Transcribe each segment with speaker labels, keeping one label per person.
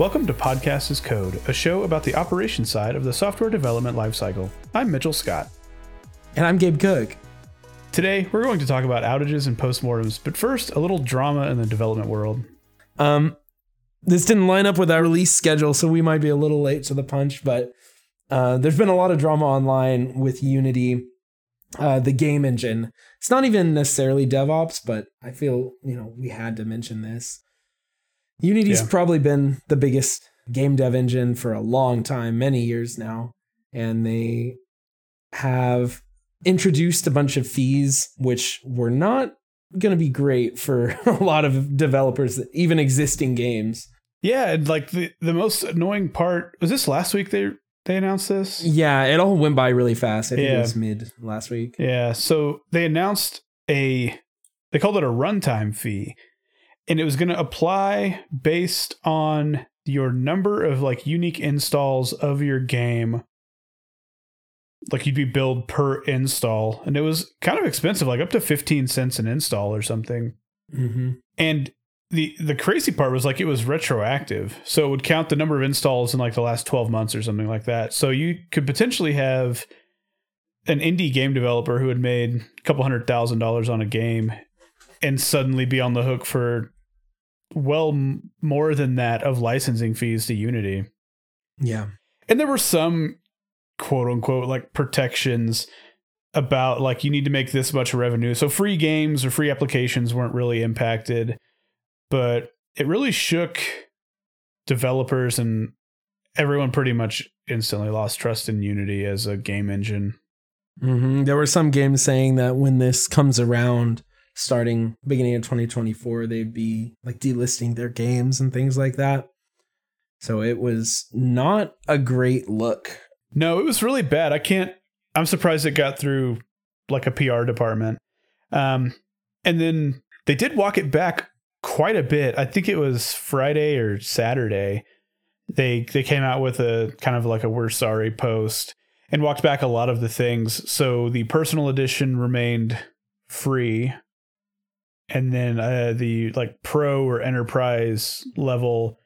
Speaker 1: Welcome to Podcast as Code, a show about the operation side of the software development lifecycle. I'm Mitchell Scott.
Speaker 2: And I'm Gabe Cook.
Speaker 1: Today, we're going to talk about outages and postmortems, but first, a little drama in the development world.
Speaker 2: Um, this didn't line up with our release schedule, so we might be a little late to the punch, but uh, there's been a lot of drama online with Unity, uh, the game engine. It's not even necessarily DevOps, but I feel, you know, we had to mention this. Unity's
Speaker 1: Yeah.
Speaker 2: probably been the biggest game dev engine for a long time, many years now, and they have introduced a bunch of fees which were not going to be great for a lot of developers, even existing games.
Speaker 1: Yeah, and like the, the most annoying part was this last week they they announced this?
Speaker 2: Yeah, it all went by really fast. I think
Speaker 1: Yeah.
Speaker 2: it was mid last week.
Speaker 1: Yeah, so they announced a they called it a runtime fee and it was going to apply based on your number of like unique installs of your game. Like you'd be billed per install and it was kind of expensive like up to 15 cents an install or something.
Speaker 2: Mm-hmm.
Speaker 1: and the the crazy part was like it was retroactive so it would count the number of installs in like the last 12 months or something like that. So you could potentially have an indie game developer who had made a couple hundred thousand dollars on a game and suddenly be on the hook for well m- more than that of licensing fees to unity
Speaker 2: Yeah.
Speaker 1: and there were some quote unquote like protections about like you need to make this much revenue. So free games or free applications weren't really impacted, but it really shook developers and everyone pretty much instantly lost trust in Unity as a game engine.
Speaker 2: hmm There were some games saying that when this comes around, starting beginning of 2024, they'd be like delisting their games and things like that. So it was not a great look.
Speaker 1: No, it was really bad. I can't I'm surprised it got through like a PR department. Um and then they did walk it back quite a bit. I think it was Friday or Saturday. They they came out with a kind of like a we're sorry post and walked back a lot of the things. So the personal edition remained free. And then uh, the like pro or enterprise level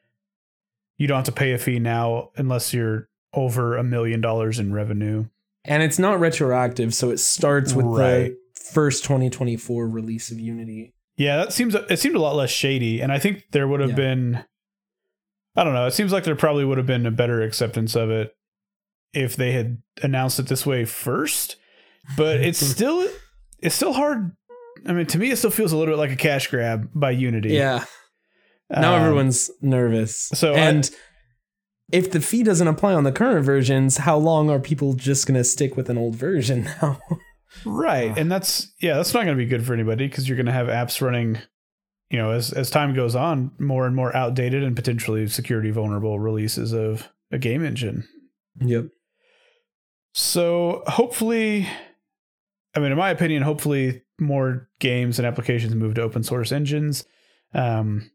Speaker 1: you don't have to pay a fee now unless you're over a million dollars in revenue.
Speaker 2: And it's not retroactive, so it starts with
Speaker 1: Right.
Speaker 2: the first 2024 release of Unity.
Speaker 1: Yeah, that seems it seemed a lot less shady, and I think there would have
Speaker 2: Yeah.
Speaker 1: been. I don't know. It seems like there probably would have been a better acceptance of it if they had announced it this way first. But it's still it's still hard. I mean, to me, it still feels a little bit like a cash grab by Unity.
Speaker 2: Yeah. Now
Speaker 1: Um,
Speaker 2: everyone's nervous.
Speaker 1: so I-
Speaker 2: and if the fee doesn't apply on the current versions, how long are people just going to stick with an old version now?
Speaker 1: right,
Speaker 2: Ugh.
Speaker 1: and that's yeah, that's not going to be good for anybody because you're going to have apps running. You know, as as time goes on, more and more outdated and potentially security vulnerable releases of a game engine.
Speaker 2: yep.
Speaker 1: So hopefully, I mean, in my opinion, hopefully more games and applications move to open source engines. Um,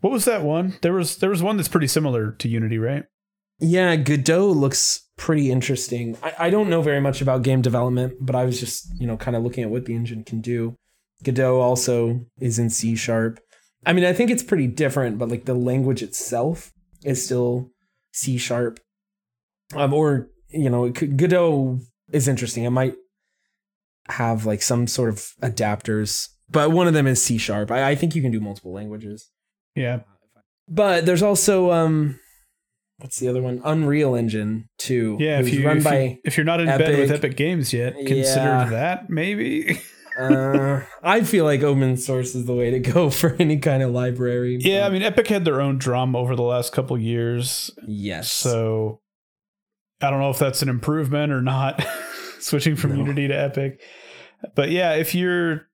Speaker 1: what was that one? There was there was one that's pretty similar to Unity, right?
Speaker 2: Yeah, Godot looks pretty interesting. I, I don't know very much about game development, but I was just, you know, kind of looking at what the engine can do. Godot also is in C sharp. I mean, I think it's pretty different, but like the language itself is still C sharp. Um, or, you know, Godot is interesting. It might have like some sort of adapters, but one of them is C sharp. I, I think you can do multiple languages.
Speaker 1: Yeah.
Speaker 2: But there's also um what's the other one? Unreal Engine 2.
Speaker 1: Yeah. If you
Speaker 2: run
Speaker 1: if,
Speaker 2: by
Speaker 1: you if you're not in bed with
Speaker 2: Epic.
Speaker 1: Epic Games yet, consider
Speaker 2: Yeah.
Speaker 1: that maybe.
Speaker 2: uh I feel like open source is the way to go for any kind of library.
Speaker 1: yeah, I mean, Epic had their own drama over the last couple years,
Speaker 2: yes.
Speaker 1: so I don't know if that's an improvement or not. Switching from
Speaker 2: No.
Speaker 1: Unity to Epic, but yeah, if you're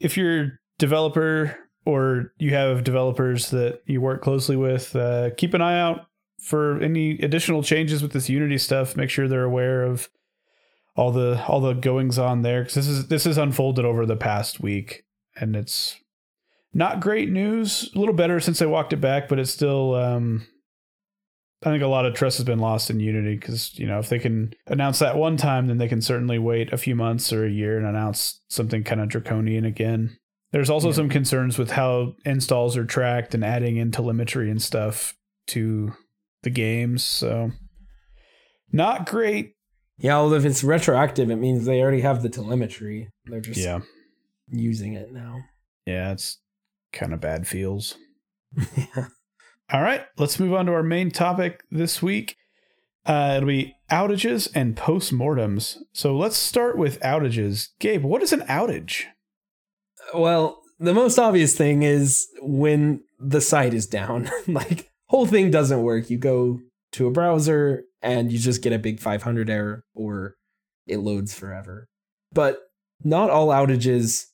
Speaker 1: if you're developer or you have developers that you work closely with, uh, keep an eye out for any additional changes with this Unity stuff. Make sure they're aware of all the all the goings on there because this is this is unfolded over the past week and it's not great news. A little better since they walked it back, but it's still um, I think a lot of trust has been lost in Unity because you know if they can announce that one time, then they can certainly wait a few months or a year and announce something kind of draconian again. There's also
Speaker 2: Yeah.
Speaker 1: some concerns with how installs are tracked and adding in telemetry and stuff to the games. So not great.
Speaker 2: Yeah, well, if it's retroactive, it means they already have the telemetry. They're just
Speaker 1: Yeah.
Speaker 2: using it now.
Speaker 1: Yeah, it's kind of bad feels.
Speaker 2: yeah.
Speaker 1: All right, let's move on to our main topic this week. Uh, it'll be outages and postmortems. So let's start with outages. Gabe, what is an outage?
Speaker 2: Well, the most obvious thing is when the site is down. like whole thing doesn't work. You go to a browser and you just get a big 500 error or it loads forever. But not all outages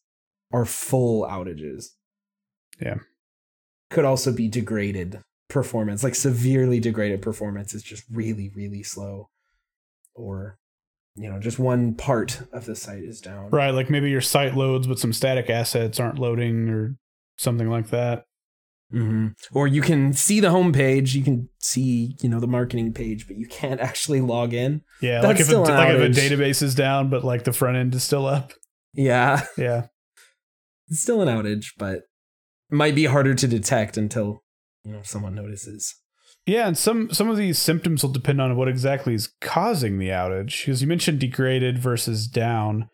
Speaker 2: are full outages.
Speaker 1: Yeah.
Speaker 2: Could also be degraded performance, like severely degraded performance is just really really slow or you know, just one part of the site is down.
Speaker 1: Right, like maybe your site loads, but some static assets aren't loading or something like that.
Speaker 2: hmm Or you can see the homepage, you can see, you know, the marketing page, but you can't actually log in.
Speaker 1: Yeah,
Speaker 2: That's
Speaker 1: like if, a, like if a database is down, but like the front end is still up.
Speaker 2: Yeah,
Speaker 1: Yeah.
Speaker 2: it's still an outage, but might be harder to detect until, you know, someone notices.
Speaker 1: Yeah, and some some of these symptoms will depend on what exactly is causing the outage. Because you mentioned degraded versus down,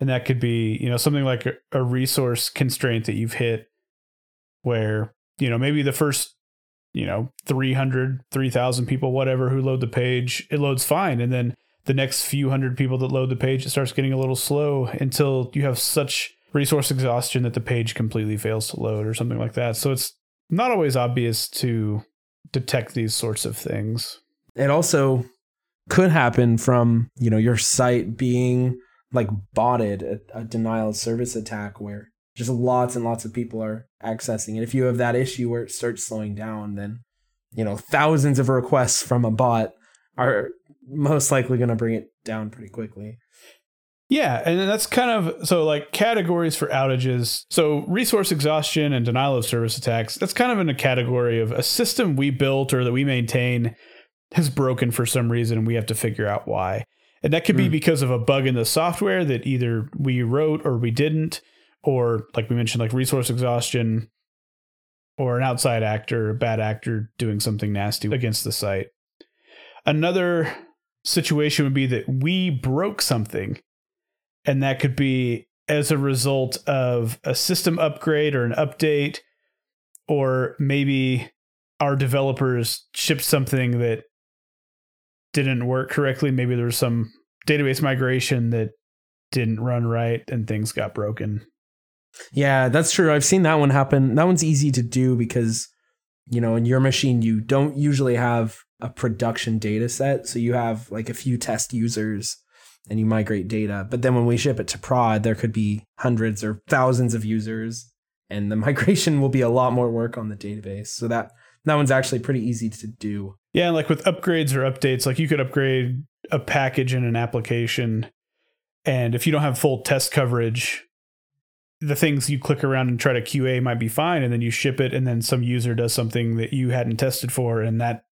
Speaker 1: and that could be you know something like a, a resource constraint that you've hit, where you know maybe the first you know 300 3000 people whatever who load the page it loads fine and then the next few hundred people that load the page it starts getting a little slow until you have such resource exhaustion that the page completely fails to load or something like that so it's not always obvious to detect these sorts of things
Speaker 2: It also could happen from, you know, your site being like botted, a, a denial of service attack where just lots and lots of people are accessing it. If you have that issue where it starts slowing down, then, you know, thousands of requests from a bot are most likely going to bring it down pretty quickly.
Speaker 1: Yeah, and that's kind of so like categories for outages. So resource exhaustion and denial of service attacks. That's kind of in a category of a system we built or that we maintain has broken for some reason and we have to figure out why. And that could be
Speaker 2: Mm.
Speaker 1: because of a bug in the software that either we wrote or we didn't or like we mentioned like resource exhaustion or an outside actor, a bad actor doing something nasty against the site. Another situation would be that we broke something and that could be as a result of a system upgrade or an update or maybe our developers shipped something that didn't work correctly maybe there was some database migration that didn't run right and things got broken
Speaker 2: Yeah, that's true. I've seen that one happen. That one's easy to do because, you know, in your machine, you don't usually have a production data set. So you have like a few test users and you migrate data. But then when we ship it to prod, there could be hundreds or thousands of users and the migration will be a lot more work on the database. So that that one's actually pretty easy to do.
Speaker 1: yeah like with upgrades or updates like you could upgrade a package in an application and if you don't have full test coverage the things you click around and try to qa might be fine and then you ship it and then some user does something that you hadn't tested for and that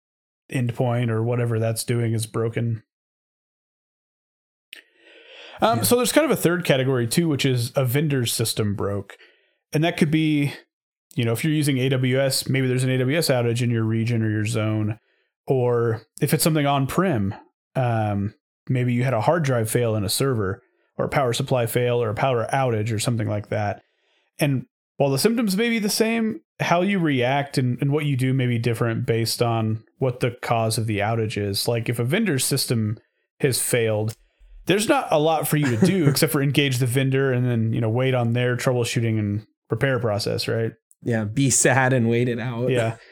Speaker 1: endpoint or whatever that's doing is broken um,
Speaker 2: Yeah.
Speaker 1: so there's kind of a third category too which is a vendor's system broke. And that could be you know if you're using aws maybe there's an aws outage in your region or your zone. Or if it's something on prem um, maybe you had a hard drive fail in a server or a power supply fail or a power outage or something like that. And while the symptoms may be the same how you react and, and what you do may be different based on what the cause of the outage is. Like if a vendor's system has failed there's not a lot for you to do except for engage the vendor and then you know wait on their troubleshooting and repair process right?
Speaker 2: Yeah, be sad and wait it out.
Speaker 1: yeah.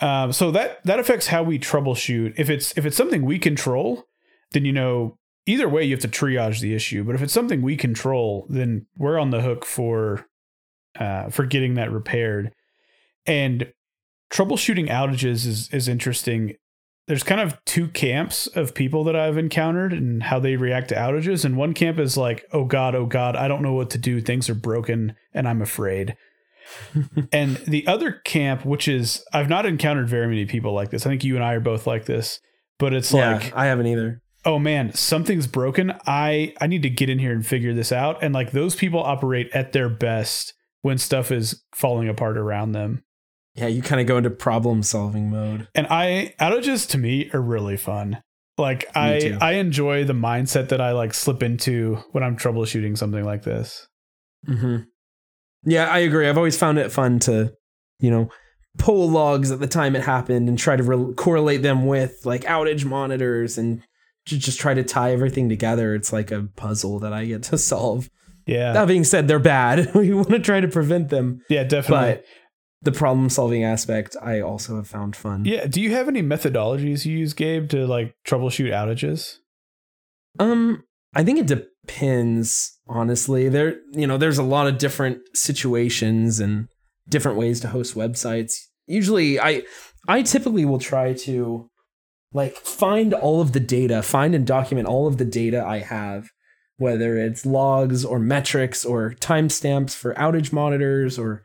Speaker 1: Um, so that that affects how we troubleshoot. If it's if it's something we control then you know either way you have to triage the issue but if it's something we control then we're on the hook for uh, for getting that repaired. And troubleshooting outages is is interesting there's kind of two camps of people that I've encountered and how they react to outages. And one camp is like, oh God, oh God, I don't know what to do. Things are broken and I'm afraid. and the other camp, which is, I've not encountered very many people like this. I think you and I are both like this, but it's
Speaker 2: Yeah,
Speaker 1: like,
Speaker 2: I haven't either.
Speaker 1: oh man, something's broken. I I need to get in here and figure this out. And like those people operate at their best when stuff is falling apart around them.
Speaker 2: Yeah, you kind of go into problem solving mode.
Speaker 1: And I outages to me are really fun. Like I
Speaker 2: too.
Speaker 1: I enjoy the mindset that I like slip into when I'm troubleshooting something like this.
Speaker 2: hmm Yeah, I agree. I've always found it fun to, you know, pull logs at the time it happened and try to re- correlate them with like outage monitors and ju- just try to tie everything together. It's like a puzzle that I get to solve.
Speaker 1: Yeah.
Speaker 2: That being said, they're bad. we want to try to prevent them,
Speaker 1: yeah, definitely.
Speaker 2: The problem solving aspect I also have found fun.
Speaker 1: yeah, do you have any methodologies you use, Gabe, to like troubleshoot outages?
Speaker 2: Um, I think it depends, honestly. There, you know, there's a lot of different situations and different ways to host websites. Usually I I typically will try to like find all of the data, find and document all of the data I have, whether it's logs or metrics or timestamps for outage monitors or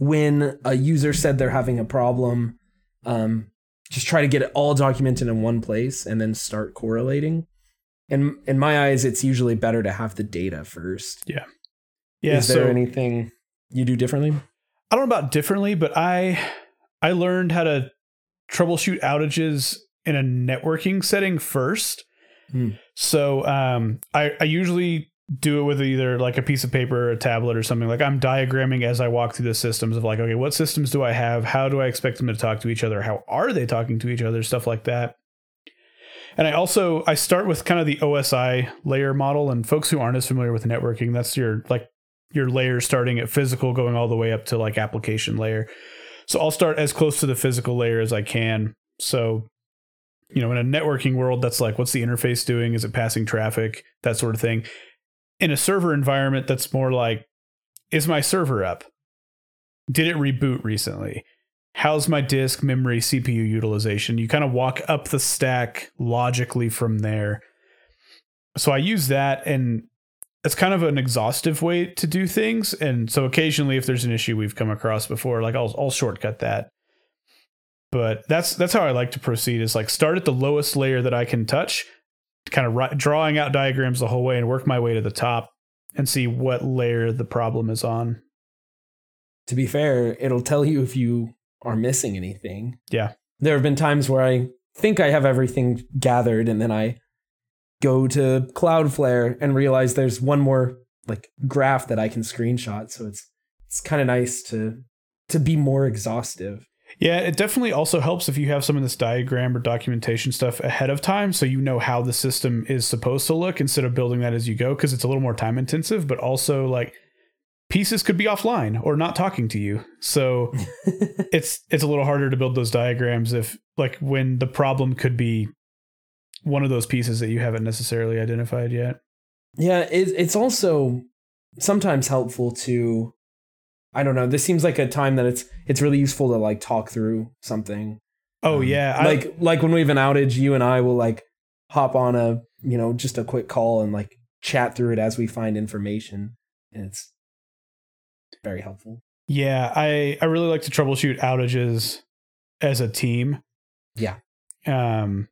Speaker 2: when a user said they're having a problem. Um, just try to get it all documented in one place and then start correlating in in my eyes it's usually better to have the data first
Speaker 1: Yeah, Yeah.
Speaker 2: is
Speaker 1: so
Speaker 2: there anything you do differently
Speaker 1: I don't know about differently, but I I learned how to troubleshoot outages in a networking setting first.
Speaker 2: Hmm.
Speaker 1: So um, I, I usually do it with either like a piece of paper or a tablet or something. Like I'm diagramming as I walk through the systems of like, okay, what systems do I have? How do I expect them to talk to each other? How are they talking to each other? Stuff like that. And I also I start with kind of the OSI layer model. And folks who aren't as familiar with networking, that's your like your layer starting at physical going all the way up to like application layer. So I'll start as close to the physical layer as I can. So, you know, in a networking world, that's like, what's the interface doing? Is it passing traffic? That sort of thing. In a server environment, that's more like, is my server up? Did it reboot recently? How's my disk, memory, CPU utilization? You kind of walk up the stack logically from there. So I use that and it's kind of an exhaustive way to do things. And so occasionally if there's an issue we've come across before, like I'll I'll shortcut that. But that's that's how I like to proceed is like start at the lowest layer that I can touch, kind of ri- drawing out diagrams the whole way and work my way to the top and see what layer the problem is on.
Speaker 2: to be fair it'll tell you if you are missing anything
Speaker 1: Yeah.
Speaker 2: there have been times where i think i have everything gathered and then i go to cloudflare and realize there's one more like graph that i can screenshot so it's it's kind of nice to to be more exhaustive
Speaker 1: Yeah, it definitely also helps if you have some of this diagram or documentation stuff ahead of time so you know how the system is supposed to look instead of building that as you go because it's a little more time intensive, but also like pieces could be offline or not talking to you. So it's it's a little harder to build those diagrams if like when the problem could be one of those pieces that you haven't necessarily identified yet.
Speaker 2: Yeah, it, it's also sometimes helpful to I don't know. This seems like a time that it's it's really useful to like talk through something.
Speaker 1: Oh
Speaker 2: Um,
Speaker 1: yeah, I-
Speaker 2: like like when we have an outage, you and I will like hop on a you know just a quick call and like chat through it as we find information, and it's very helpful.
Speaker 1: Yeah, I I really like to troubleshoot outages as a team.
Speaker 2: Yeah.
Speaker 1: Um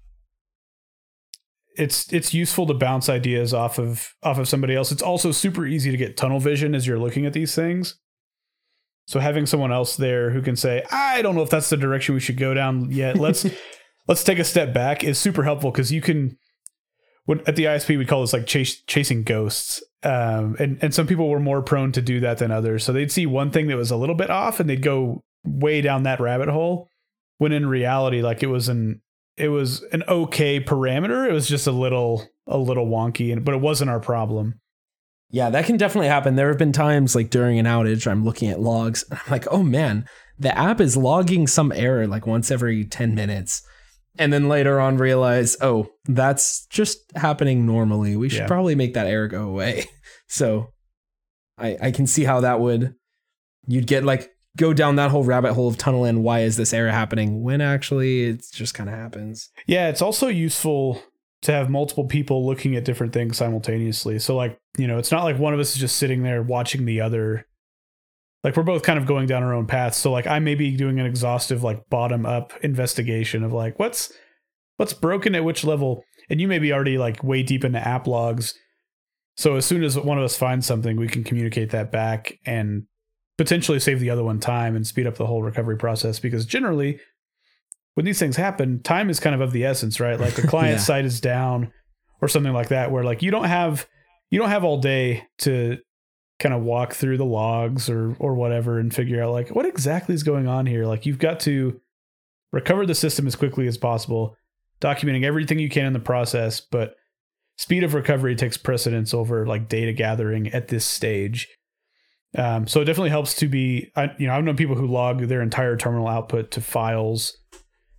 Speaker 1: it's it's useful to bounce ideas off of off of somebody else. It's also super easy to get tunnel vision as you're looking at these things. So having someone else there who can say, "I don't know if that's the direction we should go down yet. Let's let's take a step back." is super helpful because you can when, at the ISP we call this like chase, chasing ghosts. Um, and and some people were more prone to do that than others. So they'd see one thing that was a little bit off, and they'd go way down that rabbit hole. When in reality, like it was an it was an okay parameter. It was just a little a little wonky, and but it wasn't our problem.
Speaker 2: Yeah, that can definitely happen. There have been times like during an outage, I'm looking at logs and I'm like, oh man, the app is logging some error like once every 10 minutes. And then later on realize, oh, that's just happening normally. We should
Speaker 1: Yeah.
Speaker 2: probably make that error go away. So I I can see how that would you'd get like go down that whole rabbit hole of tunnel and why is this error happening when actually it just kind of happens.
Speaker 1: Yeah, it's also useful to have multiple people looking at different things simultaneously. So like, you know, it's not like one of us is just sitting there watching the other. Like we're both kind of going down our own paths. So like I may be doing an exhaustive like bottom up investigation of like what's what's broken at which level, and you may be already like way deep into app logs. So as soon as one of us finds something, we can communicate that back and potentially save the other one time and speed up the whole recovery process. Because generally, when these things happen, time is kind of of the essence, right? Like the client
Speaker 2: Yeah.
Speaker 1: side is down or something like that, where like you don't have you don't have all day to kind of walk through the logs or or whatever and figure out like what exactly is going on here. Like you've got to recover the system as quickly as possible, documenting everything you can in the process, but speed of recovery takes precedence over like data gathering at this stage. Um, so it definitely helps to be, I, you know, I've known people who log their entire terminal output to files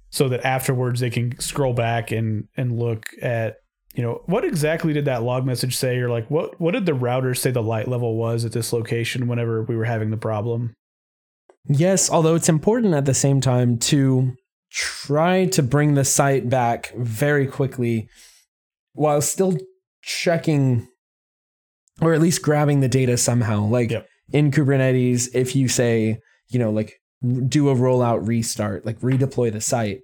Speaker 1: so that afterwards they can scroll back and and look at, you know, what exactly did that log message say, or like what what did the router say the light level was at this location whenever we were having the problem.
Speaker 2: Yes, although it's important at the same time to try to bring the site back very quickly while still checking or at least grabbing the data somehow. Like
Speaker 1: Yep.
Speaker 2: in Kubernetes, if you say, you know, like do a rollout restart, like redeploy the site,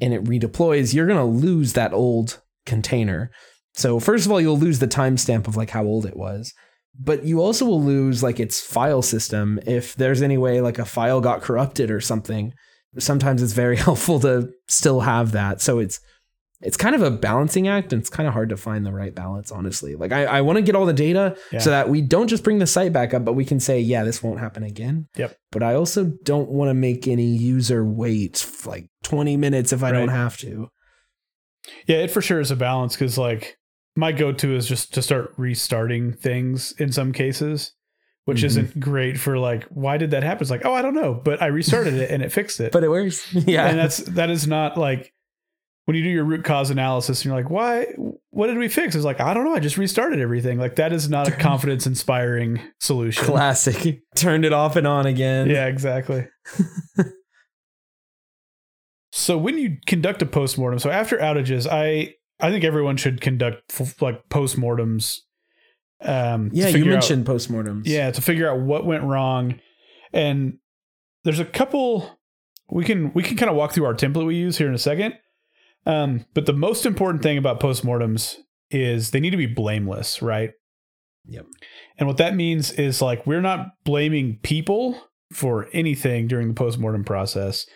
Speaker 2: and it redeploys, you're going to lose that old container. So, first of all, you'll lose the timestamp of like how old it was but you also will lose like its file system if there's any way like a file got corrupted or something sometimes it's very helpful to still have that so it's it's kind of a balancing act and it's kind of hard to find the right balance honestly like i, I want to get all the data
Speaker 1: Yeah.
Speaker 2: so that we don't just bring the site back up but we can say yeah this won't happen again
Speaker 1: Yep.
Speaker 2: but i also don't want to make any user wait like 20 minutes if i don't have to
Speaker 1: Yeah, it for sure is a balance because like my go-to is just to start restarting things in some cases, which
Speaker 2: Mhm.
Speaker 1: isn't great for like why did that happen? It's like oh I don't know, but I restarted it and it fixed it.
Speaker 2: but it works yeah
Speaker 1: and that's that is not like when you do your root cause analysis and you're like why what did we fix? It's like I don't know, I just restarted everything. Like that is not a confidence inspiring solution.
Speaker 2: classic turned it off and on again
Speaker 1: Yeah, exactly. so when you conduct a postmortem, so after outages, I I think everyone should conduct f- like postmortems. Um,
Speaker 2: Yeah, you
Speaker 1: figure out-
Speaker 2: mentioned postmortems.
Speaker 1: yeah, to figure out what went wrong, and there's a couple we can we can kind of walk through our template we use here in a second. Um, but the most important thing about postmortems is they need to be blameless, right?
Speaker 2: Yep.
Speaker 1: And what that means is like we're not blaming people for anything during the postmortem process.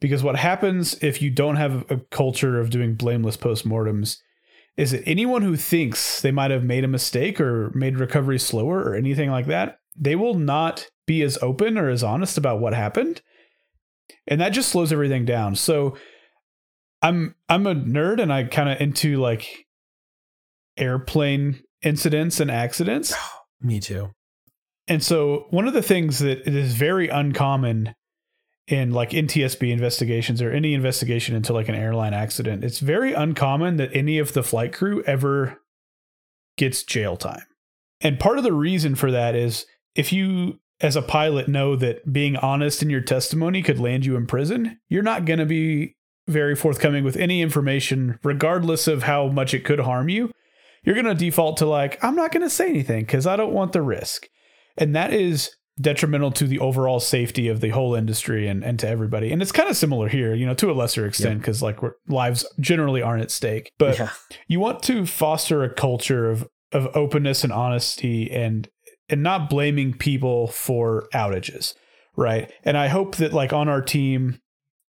Speaker 1: Because what happens if you don't have a culture of doing blameless postmortems is that anyone who thinks they might have made a mistake or made recovery slower or anything like that, they will not be as open or as honest about what happened. And that just slows everything down. So I'm I'm a nerd and I kind of into like airplane incidents and accidents.
Speaker 2: Oh, me too.
Speaker 1: And so one of the things that is very uncommon in like NTSB investigations or any investigation into like an airline accident, it's very uncommon that any of the flight crew ever gets jail time. And part of the reason for that is if you as a pilot know that being honest in your testimony could land you in prison, you're not going to be very forthcoming with any information regardless of how much it could harm you. You're going to default to like I'm not going to say anything cuz I don't want the risk. And that is detrimental to the overall safety of the whole industry and, and to everybody. And it's kind of similar here, you know, to a lesser extent, because like we're, lives generally aren't at stake. But
Speaker 2: yeah.
Speaker 1: you want to foster a culture of of openness and honesty and and not blaming people for outages, right? And I hope that like on our team,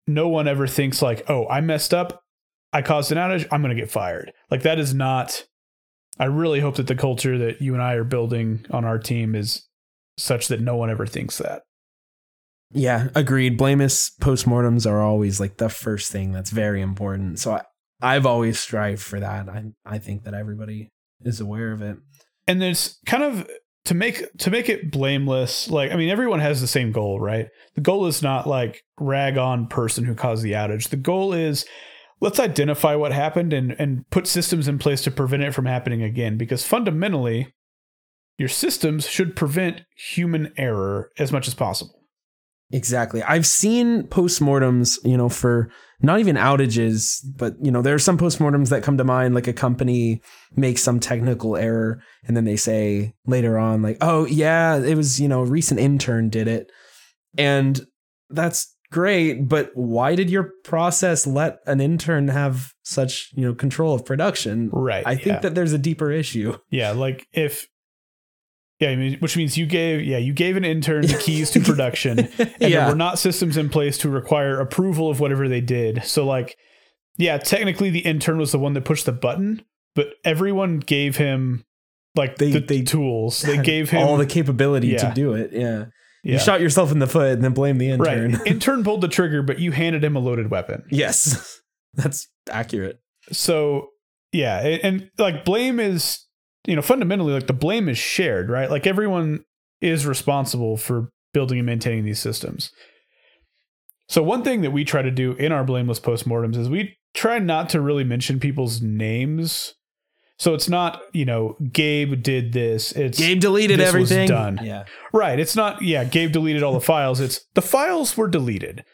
Speaker 1: no one ever thinks like, oh, I messed up, I caused an outage, I'm gonna get fired. Like that is not. I really hope that the culture that you and I are building on our team is such that no one ever thinks that.
Speaker 2: Yeah, agreed. Blameless postmortems are always like the first thing that's very important. So I, I've always strived for that. I I think that everybody is aware of it.
Speaker 1: and there's kind of to make to make it blameless like i mean everyone has the same goal right? The goal is not like rag on person who caused the outage. The goal is let's identify what happened and and put systems in place to prevent it from happening again because fundamentally your systems should prevent human error as much as possible
Speaker 2: Exactly. I've seen postmortems, you know, for not even outages, but you know, there are some postmortems that come to mind like a company makes some technical error and then they say later on like, "Oh, yeah, it was, you know, a recent intern did it." And that's great, but why did your process let an intern have such, you know, control of production?
Speaker 1: Right.
Speaker 2: I think
Speaker 1: yeah.
Speaker 2: that there's a deeper issue.
Speaker 1: Yeah, like if yeah, I mean, which means you gave yeah you gave an intern the keys to production, and there were not systems in place to require approval of whatever they did. So like, yeah, technically the intern was the one that pushed the button, but everyone gave him like
Speaker 2: They-
Speaker 1: the
Speaker 2: they
Speaker 1: tools. They gave him
Speaker 2: all the capability
Speaker 1: Yeah.
Speaker 2: to do it. Yeah.
Speaker 1: yeah.
Speaker 2: You shot yourself in the foot and then blame the intern.
Speaker 1: right. intern pulled the trigger, but you handed him a loaded weapon.
Speaker 2: yes. That's accurate.
Speaker 1: so yeah and, and like blame is you know fundamentally like the blame is shared right like everyone is responsible for building and maintaining these systems so one thing that we try to do in our blameless postmortems is we try not to really mention people's names so it's not you know gabe did this it's
Speaker 2: Gabe deleted
Speaker 1: this was
Speaker 2: everything.
Speaker 1: done.
Speaker 2: Yeah.
Speaker 1: Right. It's not, yeah, Gabe deleted all the files. It's the files were deleted.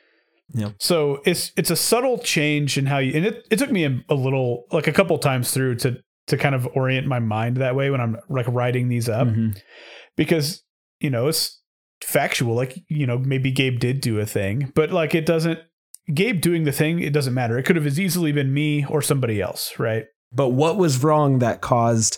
Speaker 2: Yeah.
Speaker 1: So it's it's a subtle change in how you and it, it took me a, a little like a couple times through to to kind of orient my mind that way when I'm like writing these up
Speaker 2: Mhm.
Speaker 1: because you know it's factual like you know maybe Gabe did do a thing but like it doesn't Gabe doing the thing it doesn't matter it could have as easily been me or somebody else right
Speaker 2: But what was wrong that caused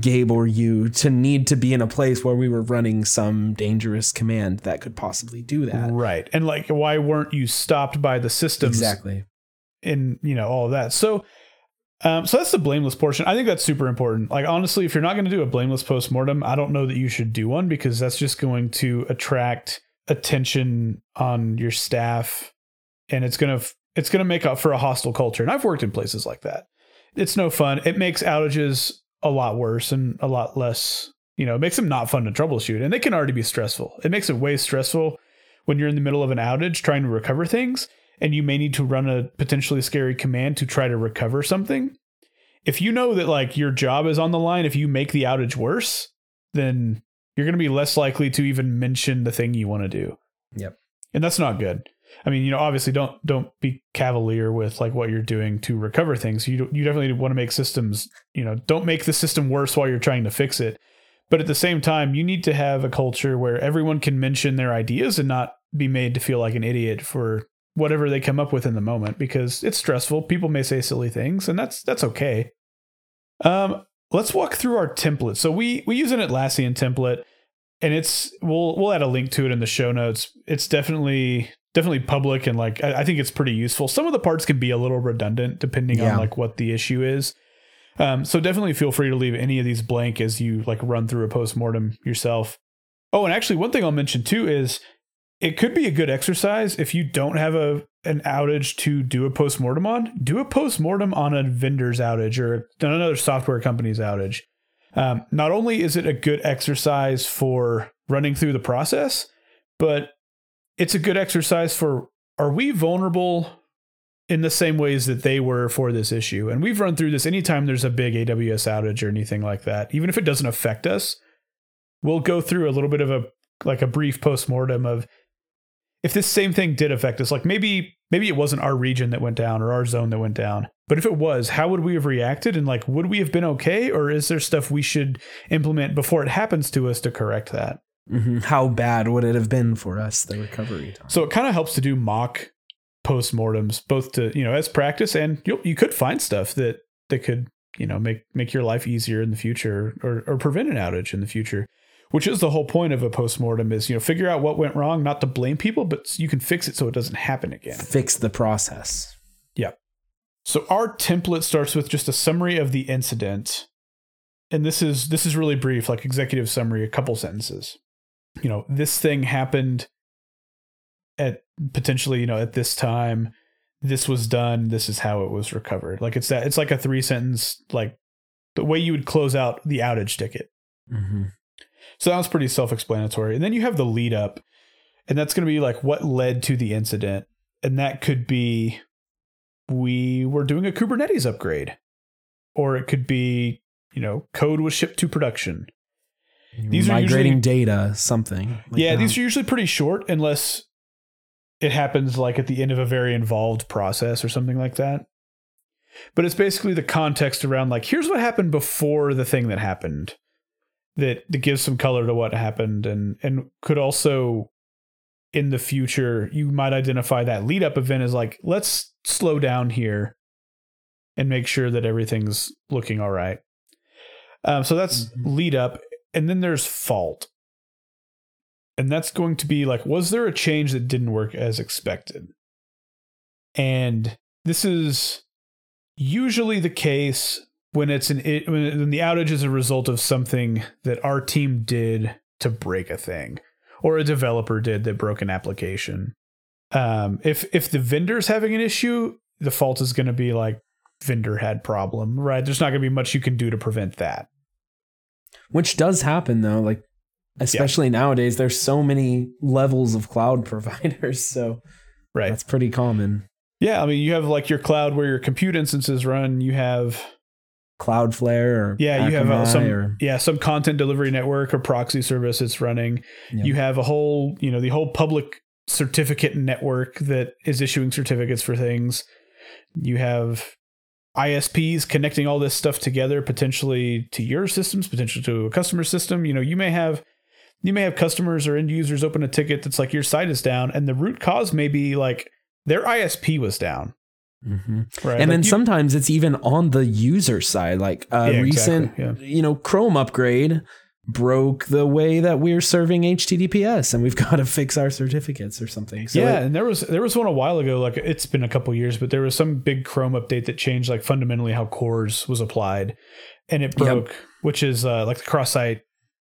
Speaker 2: Gabe or you to need to be in a place where we were running some dangerous command that could possibly do that?
Speaker 1: right and like why weren't you stopped by the systems
Speaker 2: Exactly.
Speaker 1: and you know all of that so um, so that's the blameless portion. I think that's super important. Like honestly if you're not going to do a blameless postmortem i don't know that you should do one because that's just going to attract attention on your staff and it's to it's to make up for a hostile culture. And i've worked in places like that. It's no fun. It makes outages a lot worse and a lot less you know it makes them not fun to troubleshoot and they can already be stressful. It makes it way stressful when you're in the middle of an outage trying to recover things and you may need to run a potentially scary command to try to recover something. If you know that like your job is on the line, if you make the outage worse, then you're going to be less likely to even mention the thing you want to do.
Speaker 2: Yep.
Speaker 1: And that's not good. I mean, you know, obviously don't don't be cavalier with like what you're doing to recover things. You you definitely want to make systems, you know, don't make the system worse while you're trying to fix it. But at the same time, you need to have a culture where everyone can mention their ideas and not be made to feel like an idiot for whatever they come up with in the moment because it's stressful. People may say silly things, and that's that's okay. Um, let's walk through our template. So we we use an Atlassian template, and it's we'll we'll add a link to it in the show notes. It's definitely definitely public and like I, I think it's pretty useful. Some of the parts can be a little redundant depending
Speaker 2: Yeah.
Speaker 1: on like what the issue is. Um, so definitely feel free to leave any of these blank as you like run through a postmortem yourself. Oh, and actually, one thing I'll mention too is it could be a good exercise if you don't have a an outage to do a postmortem on. Do a postmortem on a vendor's outage or another software company's outage. Um, not only is it a good exercise for running through the process, but it's a good exercise for are we vulnerable in the same ways that they were for this issue? And we've run through this anytime there's a big AWS outage or anything like that, even if it doesn't affect us, we'll go through a little bit of a like a brief postmortem of if this same thing did affect us, like maybe maybe it wasn't our region that went down or our zone that went down, but if it was, how would we have reacted? And like, would we have been okay, or is there stuff we should implement before it happens to us to correct that?
Speaker 2: Mhm. How bad would it have been for us, the recovery time?
Speaker 1: So it kind of helps to do mock postmortems, both to you know as practice, and you you could find stuff that that could you know make make your life easier in the future or or prevent an outage in the future. Which is the whole point of a postmortem is you know figure out what went wrong, not to blame people, but you can fix it so it doesn't happen again.
Speaker 2: Fix the process. Yep.
Speaker 1: So our template starts with just a summary of the incident. And this is this is really brief, like executive summary, a couple sentences. You know, this thing happened at potentially, you know, at this time, this was done, this is how it was recovered. Like it's that it's like a three sentence like the way you would close out the outage ticket.
Speaker 2: Mm-hmm.
Speaker 1: So that was pretty self-explanatory. And then you have the lead up, and that's going to be like what led to the incident, and that could be we were doing a Kubernetes upgrade, or it could be you know code was shipped to production. These are
Speaker 2: migrating data, something. like
Speaker 1: yeah,
Speaker 2: that.
Speaker 1: these are usually pretty short unless it happens like at the end of a very involved process or something like that. But it's basically the context around like here's what happened before the thing that happened that that gives some color to what happened and and could also in the future you might identify that lead up event as like let's slow down here and make sure that everything's looking all right. Um, so that's
Speaker 2: Mhm.
Speaker 1: lead up, and then there's fault, and that's going to be like, was there a change that didn't work as expected? And this is usually the case when it's an it, when the outage is a result of something that our team did to break a thing, or a developer did that broke an application. Um, if if the vendor's having an issue, the fault is going to be like vendor had problem, right? There's not going to be much you can do to prevent that.
Speaker 2: Which does happen though, like especially nowadays. There's so many levels of cloud providers, so
Speaker 1: Right.
Speaker 2: that's pretty common.
Speaker 1: Yeah, I mean, you have like your cloud where your compute instances run. You have
Speaker 2: Cloudflare or
Speaker 1: yeah, you have uh, some
Speaker 2: or
Speaker 1: yeah some content delivery network or proxy service it's running.
Speaker 2: Yeah.
Speaker 1: You have a whole you know the whole public certificate network that is issuing certificates for things. You have ISPs connecting all this stuff together, potentially to your systems, potentially to a customer system. You know, you may have you may have customers or end users open a ticket that's like your site is down, and the root cause may be like their ISP was down.
Speaker 2: Mhm.
Speaker 1: Right.
Speaker 2: and
Speaker 1: Like,
Speaker 2: then
Speaker 1: you-
Speaker 2: sometimes it's even on the user side like a
Speaker 1: Yeah,
Speaker 2: recent
Speaker 1: exactly,
Speaker 2: you know chrome upgrade broke the way that we're serving https and we've got to fix our certificates or something so
Speaker 1: yeah,
Speaker 2: it-
Speaker 1: and there was there was one a while ago. Like it's been a couple years, but there was some big Chrome update that changed like fundamentally how CORS was applied, and it
Speaker 2: Yep.
Speaker 1: broke, which is uh, like the cross-site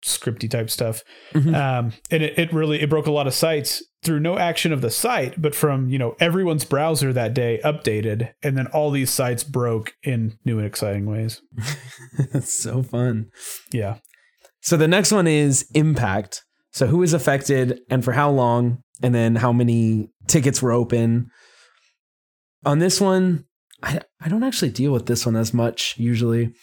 Speaker 1: scripty type stuff.
Speaker 2: Mhm.
Speaker 1: Um, and it, it really it broke a lot of sites through no action of the site, but from you know everyone's browser that day updated, and then all these sites broke in new and exciting ways.
Speaker 2: it's so fun
Speaker 1: Yeah,
Speaker 2: so the next one is impact so who is affected and for how long and then how many tickets were open on this one I, I don't actually deal with this one as much usually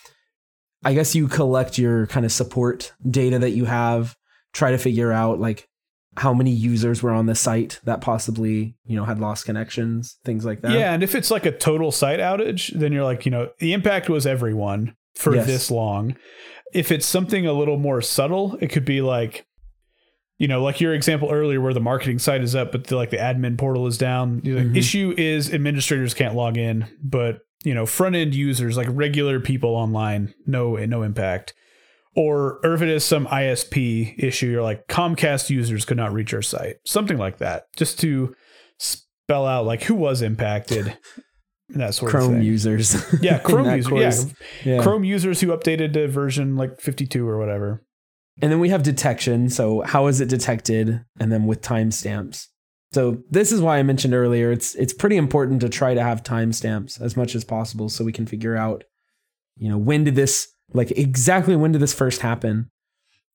Speaker 2: i guess you collect your kind of support data that you have try to figure out like how many users were on the site that possibly you know had lost connections things like that
Speaker 1: yeah, and if it's like a total site outage, then you're like you know the impact was everyone for
Speaker 2: Yes.
Speaker 1: this long. If it's something a little more subtle, it could be like you know, like your example earlier where the marketing site is up, but the, like the admin portal is down. The
Speaker 2: Mhm.
Speaker 1: issue is administrators can't log in, but you know, front end users, like regular people online, no no impact. Or, or if it is some ISP issue, you're like Comcast users could not reach our site, something like that, just to spell out like who was impacted, and that sort of
Speaker 2: chrome
Speaker 1: thing.
Speaker 2: users
Speaker 1: yeah, Chrome users, yeah,
Speaker 2: yeah
Speaker 1: Chrome users who updated to version like 52 or whatever.
Speaker 2: And then we have detection. So how is it detected? And then with timestamps. So this is why I mentioned earlier. It's it's pretty important to try to have timestamps as much as possible so we can figure out, you know, when did this like exactly when did this first happen,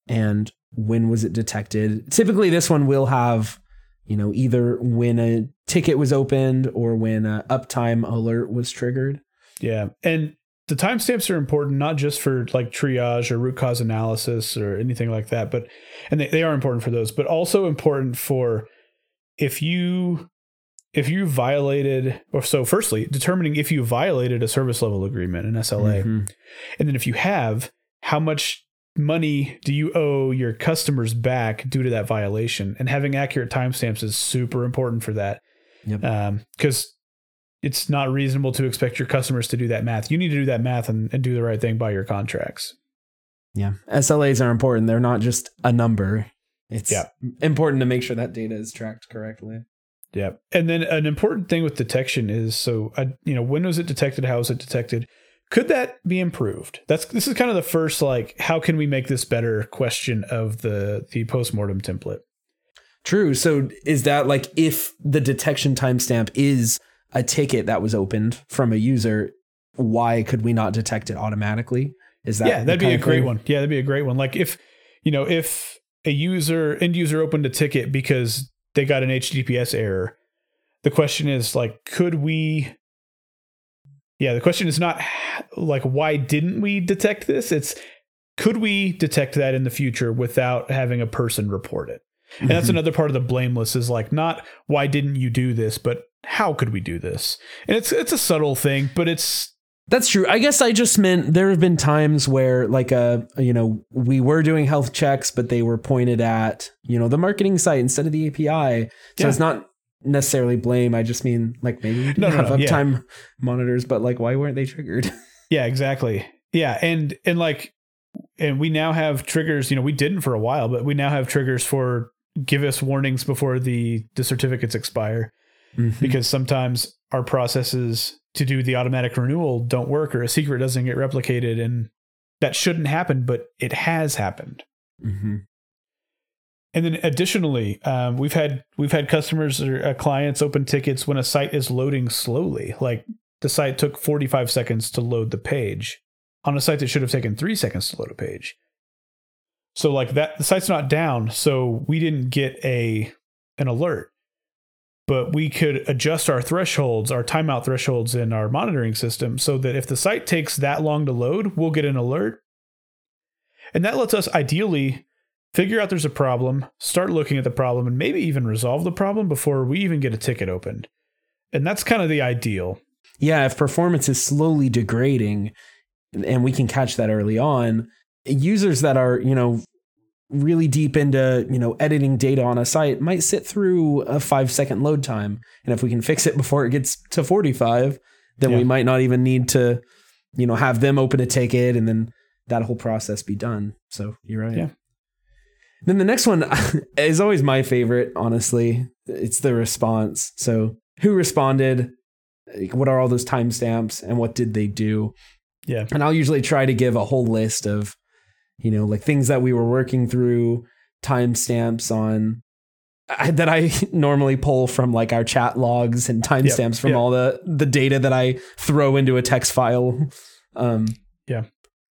Speaker 2: and when was it detected? Typically, this one will have, you know, either when a ticket was opened or when a uptime alert was triggered.
Speaker 1: Yeah. And the timestamps are important not just for like triage or root cause analysis or anything like that, but and they, they are important for those, but also important for if you if you violated or so firstly, determining if you violated a service level agreement, an SLA.
Speaker 2: Mhm.
Speaker 1: And then if you have, how much money do you owe your customers back due to that violation? And having accurate timestamps is super important for that.
Speaker 2: Yep.
Speaker 1: Because it's not reasonable to expect your customers to do that math. You need to do that math and, and do the right thing by your contracts.
Speaker 2: Yeah. SLAs are important. They're not just a number. It's
Speaker 1: Yeah.
Speaker 2: important to make sure that data is tracked correctly.
Speaker 1: Yeah. And then an important thing with detection is so, uh, you know, when was it detected? How was it detected? Could that be improved? That's this is kind of the first like how can we make this better question of the the postmortem template.
Speaker 2: True. So is that like if the detection timestamp is a ticket that was opened from a user, why could we not detect it automatically? Is that
Speaker 1: yeah, that'd be a great
Speaker 2: thing?
Speaker 1: one. Yeah, that'd be a great one. Like if you know if a user end user opened a ticket because they got an HTTPS error, the question is like, could we? Yeah, the question is not like why didn't we detect this? It's could we detect that in the future without having a person report it? And that's
Speaker 2: Mhm.
Speaker 1: another part of the blameless is like not why didn't you do this, but how could we do this? And it's it's a subtle thing, but it's
Speaker 2: That's true. I guess I just meant there have been times where, like, uh, you know, we were doing health checks, but they were pointed at, you know, the marketing site instead of the API. So
Speaker 1: Yeah.
Speaker 2: it's not necessarily blame. I just mean, like, maybe we didn't
Speaker 1: No, no,
Speaker 2: have
Speaker 1: no, yeah.
Speaker 2: uptime monitors, but like, why weren't they triggered?
Speaker 1: Yeah, exactly. Yeah, and and like and we now have triggers, you know, we didn't for a while, but we now have triggers for give us warnings before the the certificates expire because sometimes our processes to do the automatic renewal don't work or a secret doesn't get replicated and that shouldn't happen, but it has happened.
Speaker 2: Mhm.
Speaker 1: And then additionally, um, we've had we've had customers or uh, clients open tickets when a site is loading slowly. Like the site took 45 seconds to load the page on a site that should have taken three seconds to load a page. So like that, the site's not down, so we didn't get a an alert, but we could adjust our thresholds, our timeout thresholds in our monitoring system, so that if the site takes that long to load, we'll get an alert, and that lets us ideally figure out there's a problem, start looking at the problem, and maybe even resolve the problem before we even get a ticket opened. And that's kind of the ideal.
Speaker 2: Yeah, if performance is slowly degrading and we can catch that early on, users that are, you know, really deep into, you know, editing data on a site might sit through a 5 second load time. And if we can fix it before it gets to 45, then
Speaker 1: Yeah.
Speaker 2: we might not even need to, you know, have them open a ticket and then that whole process be done. So, you're right.
Speaker 1: Yeah.
Speaker 2: Then the next one is always my favorite, honestly. It's the response. So, who responded? Like, What are all those timestamps and what did they do?
Speaker 1: Yeah.
Speaker 2: And I'll usually try to give a whole list of, you know, like things that we were working through, timestamps on I, that I normally pull from like our chat logs and timestamps from
Speaker 1: yep.
Speaker 2: all the the data that I throw into a text file. Um,
Speaker 1: Yeah.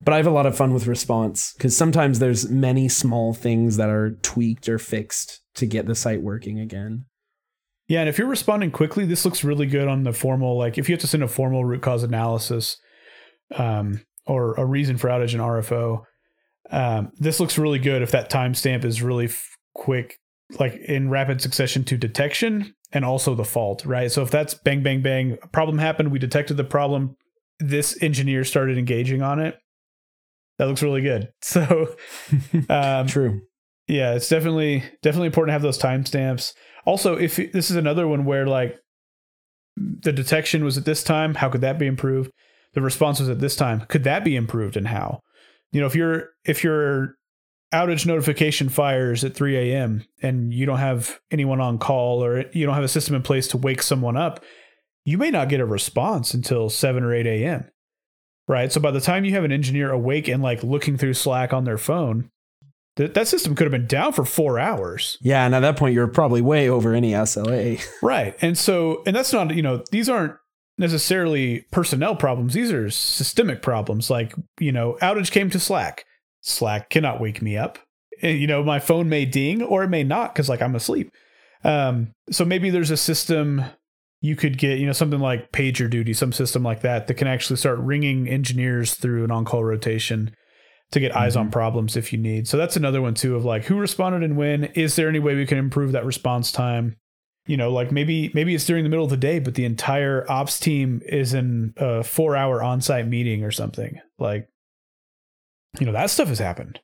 Speaker 2: But I have a lot of fun with response because sometimes there's many small things that are tweaked or fixed to get the site working again.
Speaker 1: Yeah, and if you're responding quickly, this looks really good on the formal. Like if you have to send a formal root cause analysis, um, or a reason for outage in RFO, um, this looks really good if that timestamp is really f- quick, like in rapid succession to detection and also the fault, right? So if that's bang bang bang, a problem happened, we detected the problem, this engineer started engaging on it. That looks really good. So, um,
Speaker 2: True.
Speaker 1: yeah, it's definitely definitely important to have those timestamps. Also, if this is another one where like the detection was at this time, how could that be improved? The response was at this time, could that be improved and how? You know, if your if your outage notification fires at 3 a.m. and you don't have anyone on call or you don't have a system in place to wake someone up, you may not get a response until 7 or 8 a.m. Right. So by the time you have an engineer awake and like looking through Slack on their phone, that that system could have been down for four hours.
Speaker 2: Yeah, and at that point you're probably way over any SLA.
Speaker 1: Right. And so, and that's not, you know, these aren't necessarily personnel problems. These are systemic problems. Like, you know, outage came to Slack. Slack cannot wake me up. And, you know, my phone may ding or it may not because, like, I'm asleep. Um, so maybe there's a system you could get, you know, something like pager duty, some system like that that can actually start ringing engineers through an on call rotation to get eyes on problems if you need. So that's another one too of like who responded and when. Is there any way we can improve that response time? You know, like maybe maybe it's during the middle of the day, but the entire ops team is in a four hour on site meeting or something. Like, you know, that stuff has happened.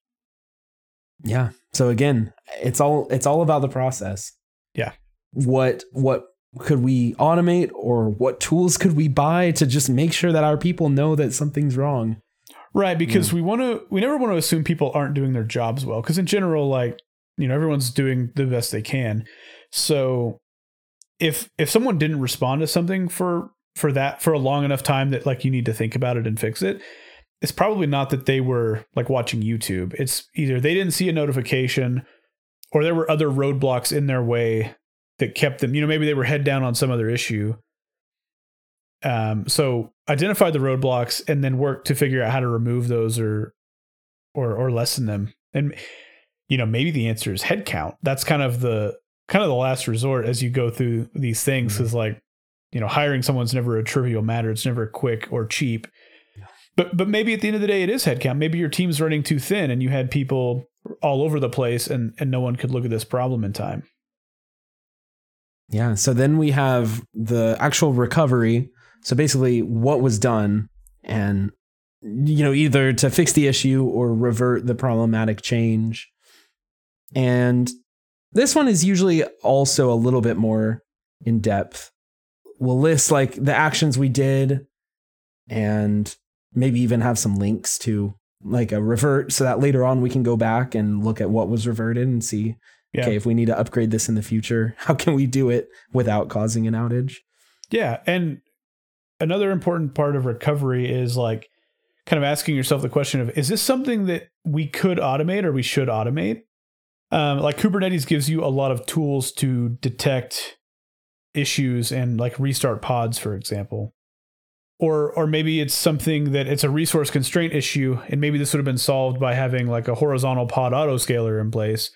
Speaker 2: Yeah. So again, it's all it's all about the process.
Speaker 1: Yeah.
Speaker 2: What what could we automate or what tools could we buy to just make sure that our people know that something's wrong?
Speaker 1: Right, because mm. we want to we never want to assume people aren't doing their jobs well because in general like, you know, everyone's doing the best they can. So if if someone didn't respond to something for for that for a long enough time that like you need to think about it and fix it, it's probably not that they were like watching YouTube. It's either they didn't see a notification or there were other roadblocks in their way that kept them, you know, maybe they were head down on some other issue. Um, so identify the roadblocks and then work to figure out how to remove those or or or lessen them. And you know, maybe the answer is headcount. That's kind of the kind of the last resort as you go through these things
Speaker 2: Mhm.
Speaker 1: is like, you know, hiring someone's never a trivial matter. It's never quick or cheap. But but maybe at the end of the day it is headcount. Maybe your team's running too thin and you had people all over the place and and no one could look at this problem in time.
Speaker 2: Yeah. So then we have the actual recovery. So basically, what was done and you know either to fix the issue or revert the problematic change. And this one is usually also a little bit more in depth. We'll list like the actions we did and maybe even have some links to like a revert so that later on we can go back and look at what was reverted and see
Speaker 1: Yeah.
Speaker 2: okay if we need to upgrade this in the future how can we do it without causing an outage
Speaker 1: Yeah, and another important part of recovery is like kind of asking yourself the question of is this something that we could automate or we should automate? Um, like Kubernetes gives you a lot of tools to detect issues and like restart pods, for example. Or or maybe it's something that it's a resource constraint issue, and maybe this would have been solved by having like a horizontal pod autoscaler in place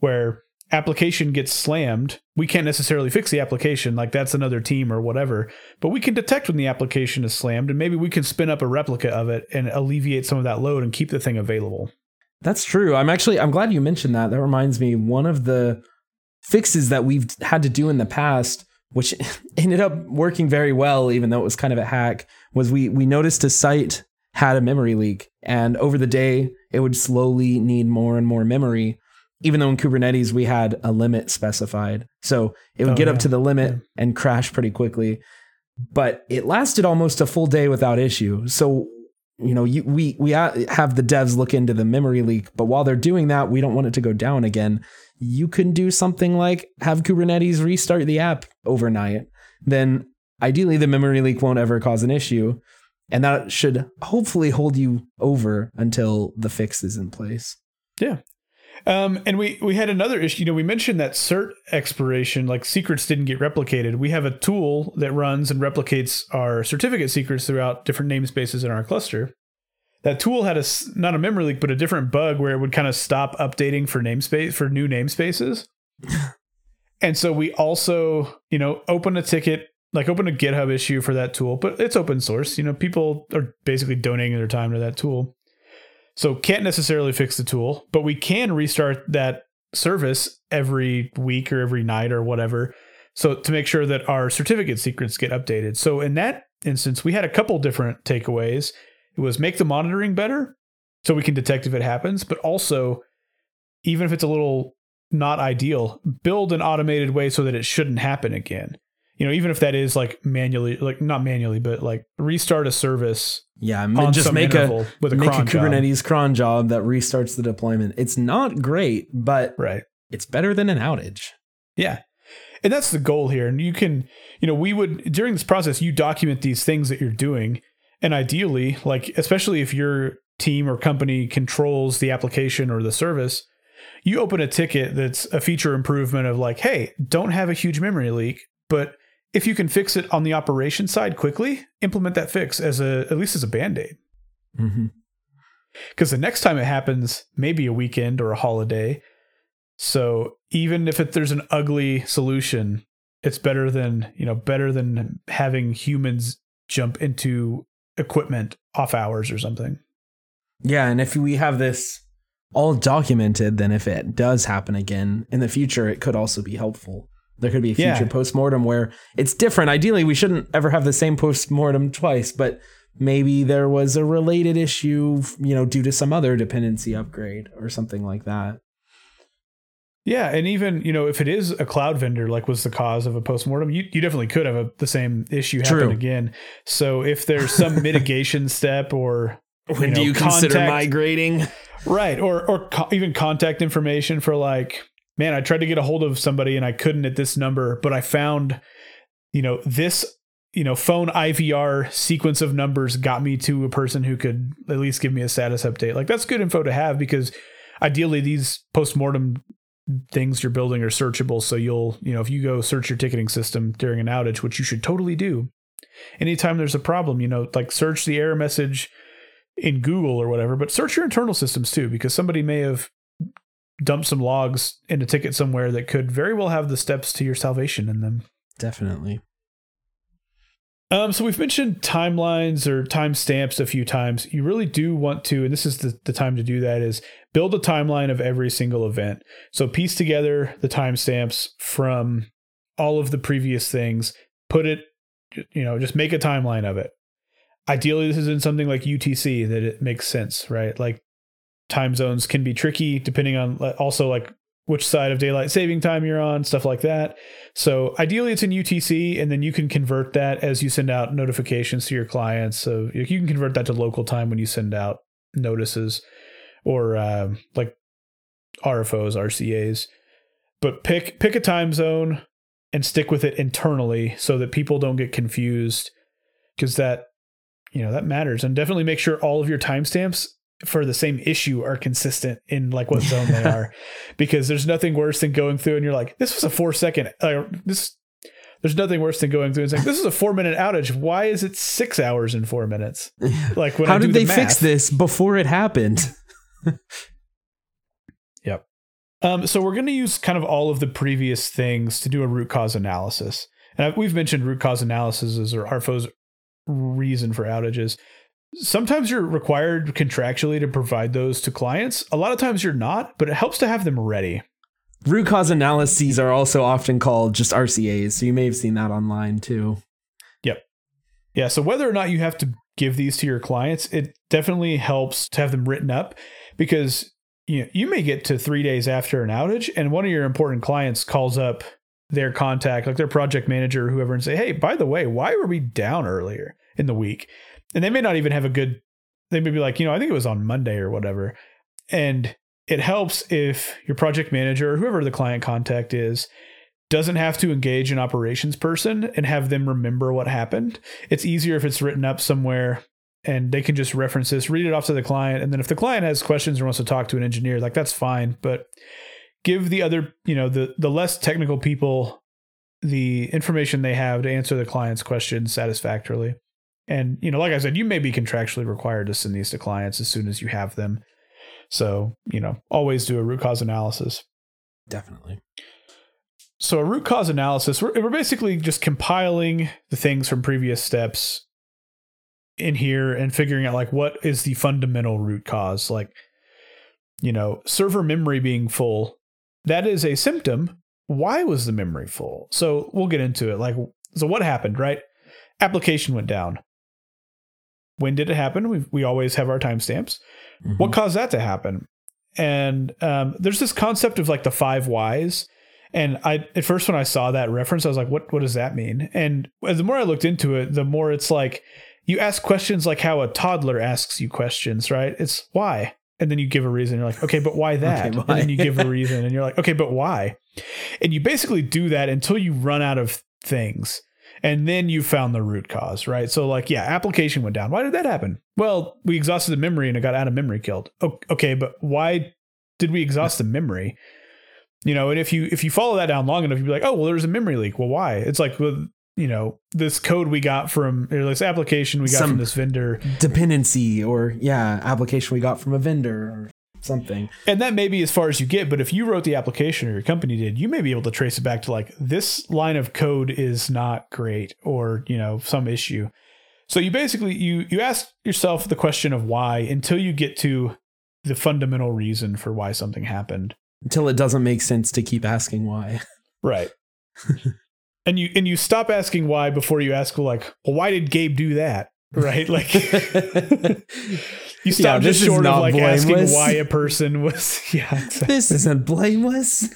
Speaker 1: where application gets slammed, we can't necessarily fix the application, like that's another team or whatever, but we can detect when the application is slammed and maybe we can spin up a replica of it and alleviate some of that load and keep the thing available.
Speaker 2: That's true. I'm actually I'm glad you mentioned that. That reminds me one of the fixes that we've had to do in the past which ended up working very well even though it was kind of a hack was we we noticed a site had a memory leak and over the day it would slowly need more and more memory even though in Kubernetes we had a limit specified. So it would
Speaker 1: Oh,
Speaker 2: get up
Speaker 1: yeah.
Speaker 2: to the limit
Speaker 1: Yeah.
Speaker 2: and crash pretty quickly. But it lasted almost a full day without issue. So you know, you, we we have the devs look into the memory leak, but while they're doing that, we don't want it to go down again. You can do something like have Kubernetes restart the app overnight. Then ideally the memory leak won't ever cause an issue, and that should hopefully hold you over until the fix is in place.
Speaker 1: Um, and we we had another issue. You know, we mentioned that cert expiration, like secrets didn't get replicated. We have a tool that runs and replicates our certificate secrets throughout different namespaces in our cluster. That tool had a not a memory leak, but a different bug where it would kind of stop updating for namespace for new namespaces. and so we also, you know, open a ticket, like open a GitHub issue for that tool, but it's open source. You know, people are basically donating their time to that tool. So can't necessarily fix the tool, but we can restart that service every week or every night or whatever. So to make sure that our certificate secrets get updated. So in that instance, we had a couple different takeaways. It was make the monitoring better so we can detect if it happens, but also even if it's a little not ideal, build an automated way so that it shouldn't happen again. You know, even if that is like manually, like not manually, but like restart a service
Speaker 2: Yeah,
Speaker 1: on
Speaker 2: and just make a
Speaker 1: with a
Speaker 2: make a
Speaker 1: cron job.
Speaker 2: Kubernetes cron job that restarts the deployment. It's not great, but
Speaker 1: Right.
Speaker 2: it's better than an outage.
Speaker 1: Yeah. And that's the goal here. And you can, you know, we would, during this process, you document these things that you're doing. And ideally, like, especially if your team or company controls the application or the service, you open a ticket that's a feature improvement of like, hey, don't have a huge memory leak, but if you can fix it on the operation side quickly, implement that fix as a, at least as a band aid.
Speaker 2: Mm-hmm.
Speaker 1: because the next time it happens, maybe a weekend or a holiday. So even if it, there's an ugly solution, it's better than you know better than having humans jump into equipment off hours or something.
Speaker 2: Yeah, and if we have this all documented, then if it does happen again in the future, it could also be helpful. There could be a future
Speaker 1: Yeah.
Speaker 2: postmortem where it's different. Ideally, we shouldn't ever have the same postmortem twice, but maybe there was a related issue, you know, due to some other dependency upgrade or something like that.
Speaker 1: Yeah, and even you know if it is a cloud vendor, like was the cause of a postmortem, you you definitely could have a, the same issue happen
Speaker 2: True.
Speaker 1: again. So if there's some mitigation step or
Speaker 2: When
Speaker 1: know,
Speaker 2: do you consider
Speaker 1: contact-
Speaker 2: migrating?
Speaker 1: Right. Or or co- even contact information for like, man, I tried to get a hold of somebody and I couldn't at this number, but I found, you know, this, you know, phone IVR sequence of numbers got me to a person who could at least give me a status update. Like that's good info to have because ideally these postmortem things you're building are searchable. So you'll, you know, if you go search your ticketing system during an outage, which you should totally do, anytime there's a problem, you know, like search the error message in Google or whatever, but search your internal systems too, because somebody may have dumped some logs in a ticket somewhere that could very well have the steps to your salvation in them.
Speaker 2: Definitely.
Speaker 1: Um, so we've mentioned timelines or timestamps a few times. You really do want to, and this is the, the time to do that, is build a timeline of every single event. So piece together the timestamps from all of the previous things, put it, you know, just make a timeline of it. ideally this is in something like UTC that it makes sense, right? Like time zones can be tricky depending on also like which side of daylight saving time you're on, stuff like that. So ideally it's in UTC and then you can convert that as you send out notifications to your clients. So you can convert that to local time when you send out notices or um, like RFOs, RCAs. But pick pick a time zone and stick with it internally so that people don't get confused because that you know that matters and definitely make sure all of your timestamps for the same issue are consistent in like what zone they are. Because there's nothing worse than going through and you're like this was a four second uh, this there's nothing worse than going through and saying this is a four minute outage. Why is it six hours and four minutes?
Speaker 2: Like how did they the fix this before it happened?
Speaker 1: Yep. Um, so we're going to use kind of all of the previous things to do a root cause analysis. And we've mentioned root cause analysis or RFO's reason for outages sometimes you're required contractually to provide those to clients. A lot of times you're not, but it helps to have them ready.
Speaker 2: Root cause analyses are also often called just RCAs, so you may have seen that online too.
Speaker 1: Yep. Yeah, so whether or not you have to give these to your clients, it definitely helps to have them written up because you know, you may get to 3 days after an outage and one of your important clients calls up their contact, like their project manager or whoever and say, "Hey, by the way, why were we down earlier in the week?" And they may not even have a good they may be like you know i think it was on monday or whatever. And it helps if your project manager or whoever the client contact is doesn't have to engage an operations person and have them remember what happened. It's easier if it's written up somewhere and they can just reference this read it off to the client. And then if the client has questions or wants to talk to an engineer like that's fine. But give the other you know the the less technical people the information they have to answer the client's questions satisfactorily and, you know, like I said, you may be contractually required to send these to clients as soon as you have them. So, you know, always do a root cause analysis.
Speaker 2: Definitely.
Speaker 1: So, a root cause analysis, we're, we're basically just compiling the things from previous steps in here and figuring out like what is the fundamental root cause. Like, you know, server memory being full, that is a symptom. Why was the memory full? So, we'll get into it. Like, so what happened, right? Application went down when did it happen? We we always have our timestamps. Mm-hmm. What caused that to happen? And um, there's this concept of like the five whys. And I at first when I saw that reference, I was like, what what does that mean? And the more I looked into it, the more it's like you ask questions like how a toddler asks you questions, right? It's why. And then you give a reason. You're like, okay, but why that? okay, why? And then you give a reason and you're like, okay, but why? And you basically do that until you run out of things and then you found the root cause, right? So like, yeah, application went down. Why did that happen? Well, we exhausted the memory and it got out of memory killed. Okay, but why did we exhaust the memory? You know, and if you if you follow that down long enough, you'd be like, oh, well, there's a memory leak. Well, why? It's like, well, you know, this code we got from or this application we got Some from this vendor
Speaker 2: dependency, or yeah, application we got from a vendor, or something.
Speaker 1: And that may be as far as you get, but if you wrote the application or your company did, you may be able to trace it back to like this line of code is not great or, you know, some issue. So you basically you you ask yourself the question of why until you get to the fundamental reason for why something happened.
Speaker 2: Until it doesn't make sense to keep asking why.
Speaker 1: Right. and you and you stop asking why before you ask like, well, why did Gabe do that? Right? Like You stop yeah, just short of like blameless. asking why a person was. Yeah,
Speaker 2: exactly. this isn't blameless.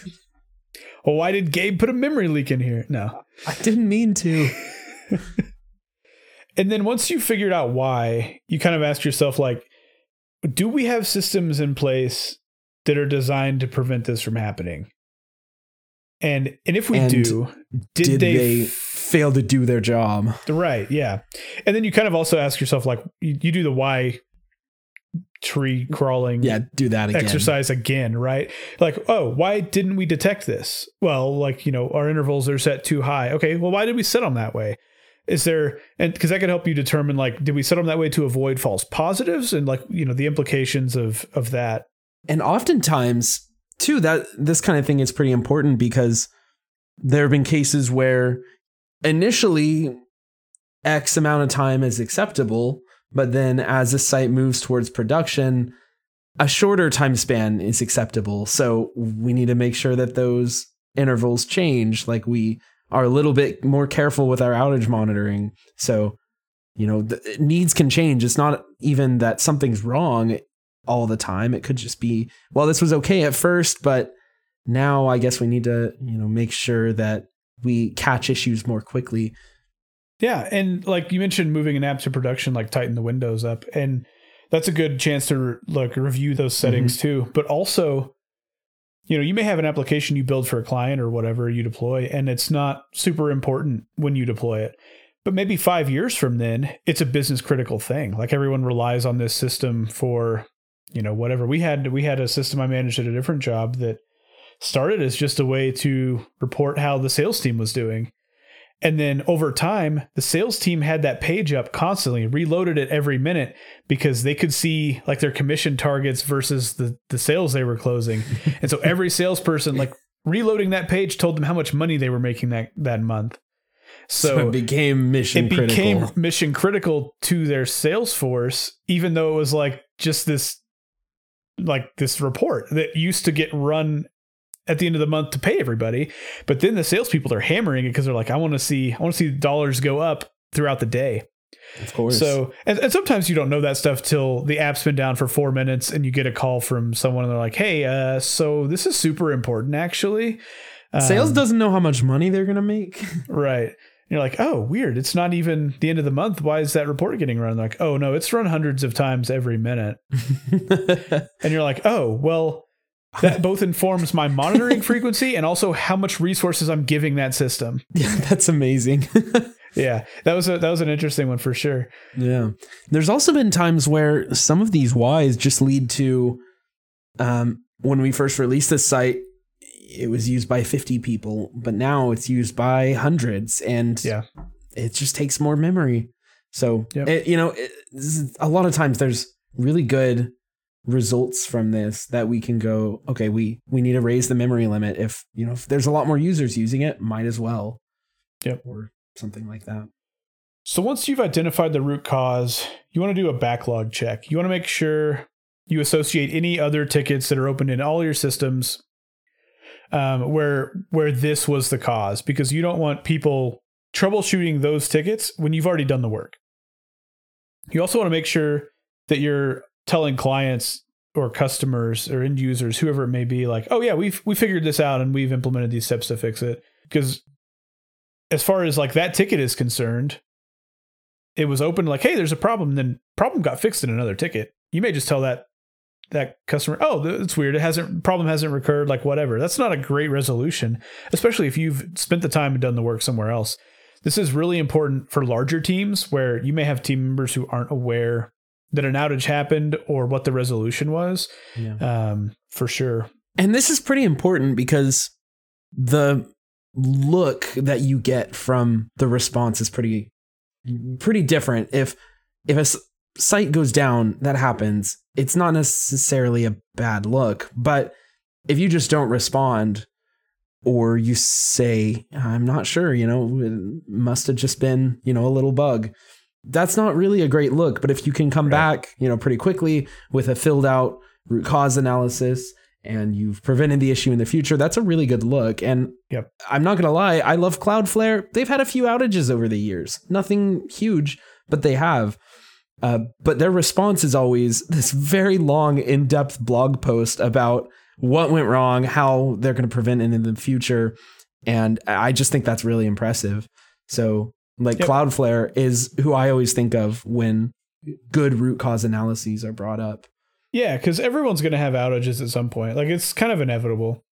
Speaker 1: Well, why did Gabe put a memory leak in here? No,
Speaker 2: I didn't mean to.
Speaker 1: and then once you figured out why, you kind of ask yourself like, do we have systems in place that are designed to prevent this from happening? And and if we and do,
Speaker 2: did, did they, they f- fail to do their job?
Speaker 1: Right. Yeah. And then you kind of also ask yourself like, you, you do the why tree crawling
Speaker 2: yeah do that again.
Speaker 1: exercise again right like oh why didn't we detect this well like you know our intervals are set too high okay well why did we set them that way is there and because that could help you determine like did we set them that way to avoid false positives and like you know the implications of of that
Speaker 2: and oftentimes too that this kind of thing is pretty important because there have been cases where initially x amount of time is acceptable but then as the site moves towards production, a shorter time span is acceptable. So we need to make sure that those intervals change. Like we are a little bit more careful with our outage monitoring. So you know, needs can change. It's not even that something's wrong all the time. It could just be, well, this was okay at first, but now I guess we need to, you know, make sure that we catch issues more quickly.
Speaker 1: Yeah, and like you mentioned, moving an app to production, like tighten the windows up, and that's a good chance to like review those settings mm-hmm. too. But also, you know, you may have an application you build for a client or whatever you deploy, and it's not super important when you deploy it. But maybe five years from then, it's a business critical thing. Like everyone relies on this system for, you know, whatever. We had we had a system I managed at a different job that started as just a way to report how the sales team was doing. And then over time, the sales team had that page up constantly, reloaded it every minute because they could see like their commission targets versus the, the sales they were closing. and so every salesperson, like reloading that page, told them how much money they were making that, that month.
Speaker 2: So, so it became mission it critical. became
Speaker 1: mission critical to their sales force, even though it was like just this like this report that used to get run at the end of the month to pay everybody. But then the salespeople are hammering it because they're like, I want to see, I want to see dollars go up throughout the day.
Speaker 2: Of course.
Speaker 1: So, and, and, sometimes you don't know that stuff till the app's been down for four minutes and you get a call from someone and they're like, hey, uh, so this is super important actually.
Speaker 2: Um, Sales doesn't know how much money they're going to make.
Speaker 1: right. You're like, oh, weird. It's not even the end of the month. Why is that report getting run? Like, oh, no, it's run hundreds of times every minute. and you're like, oh, well, that both informs my monitoring frequency and also how much resources I'm giving that system.
Speaker 2: Yeah, that's amazing.
Speaker 1: yeah, that was a that was an interesting one for sure.
Speaker 2: Yeah, there's also been times where some of these whys just lead to, um, when we first released this site, it was used by 50 people, but now it's used by hundreds, and
Speaker 1: yeah,
Speaker 2: it just takes more memory. So yep. it, you know, it, a lot of times there's really good results from this that we can go okay we we need to raise the memory limit. If you know if there's a lot more users using it might as well.
Speaker 1: Yep.
Speaker 2: Or something like that.
Speaker 1: So once you've identified the root cause you want to do a backlog check. You want to make sure you associate any other tickets that are open in all your systems um, where where this was the cause because you don't want people troubleshooting those tickets when you've already done the work you also want to make sure that you're telling clients or customers or end users, whoever it may be, like, oh yeah, we've we figured this out and we've implemented these steps to fix it. Because as far as like that ticket is concerned, it was open like, hey, there's a problem. Then problem got fixed in another ticket. You may just tell that that customer, oh, it's weird. It hasn't problem hasn't recurred. Like whatever. That's not a great resolution, especially if you've spent the time and done the work somewhere else. This is really important for larger teams where you may have team members who aren't aware that an outage happened or what the resolution was yeah. um, for sure.
Speaker 2: And this is pretty important because the look that you get from the response is pretty pretty different. If if a site goes down, that happens. It's not necessarily a bad look, but if you just don't respond or you say I'm not sure, you know, it must have just been, you know, a little bug that's not really a great look. But if you can come right. back, you know, pretty quickly with a filled out root cause analysis and you've prevented the issue in the future, that's a really good look. And
Speaker 1: yep.
Speaker 2: I'm not gonna lie, I love Cloudflare. They've had a few outages over the years, nothing huge, but they have. Uh, but their response is always this very long, in-depth blog post about what went wrong, how they're going to prevent it in the future, and I just think that's really impressive. So like yep. Cloudflare is who I always think of when good root cause analyses are brought up.
Speaker 1: Yeah, because everyone's going to have outages at some point. Like it's kind of inevitable.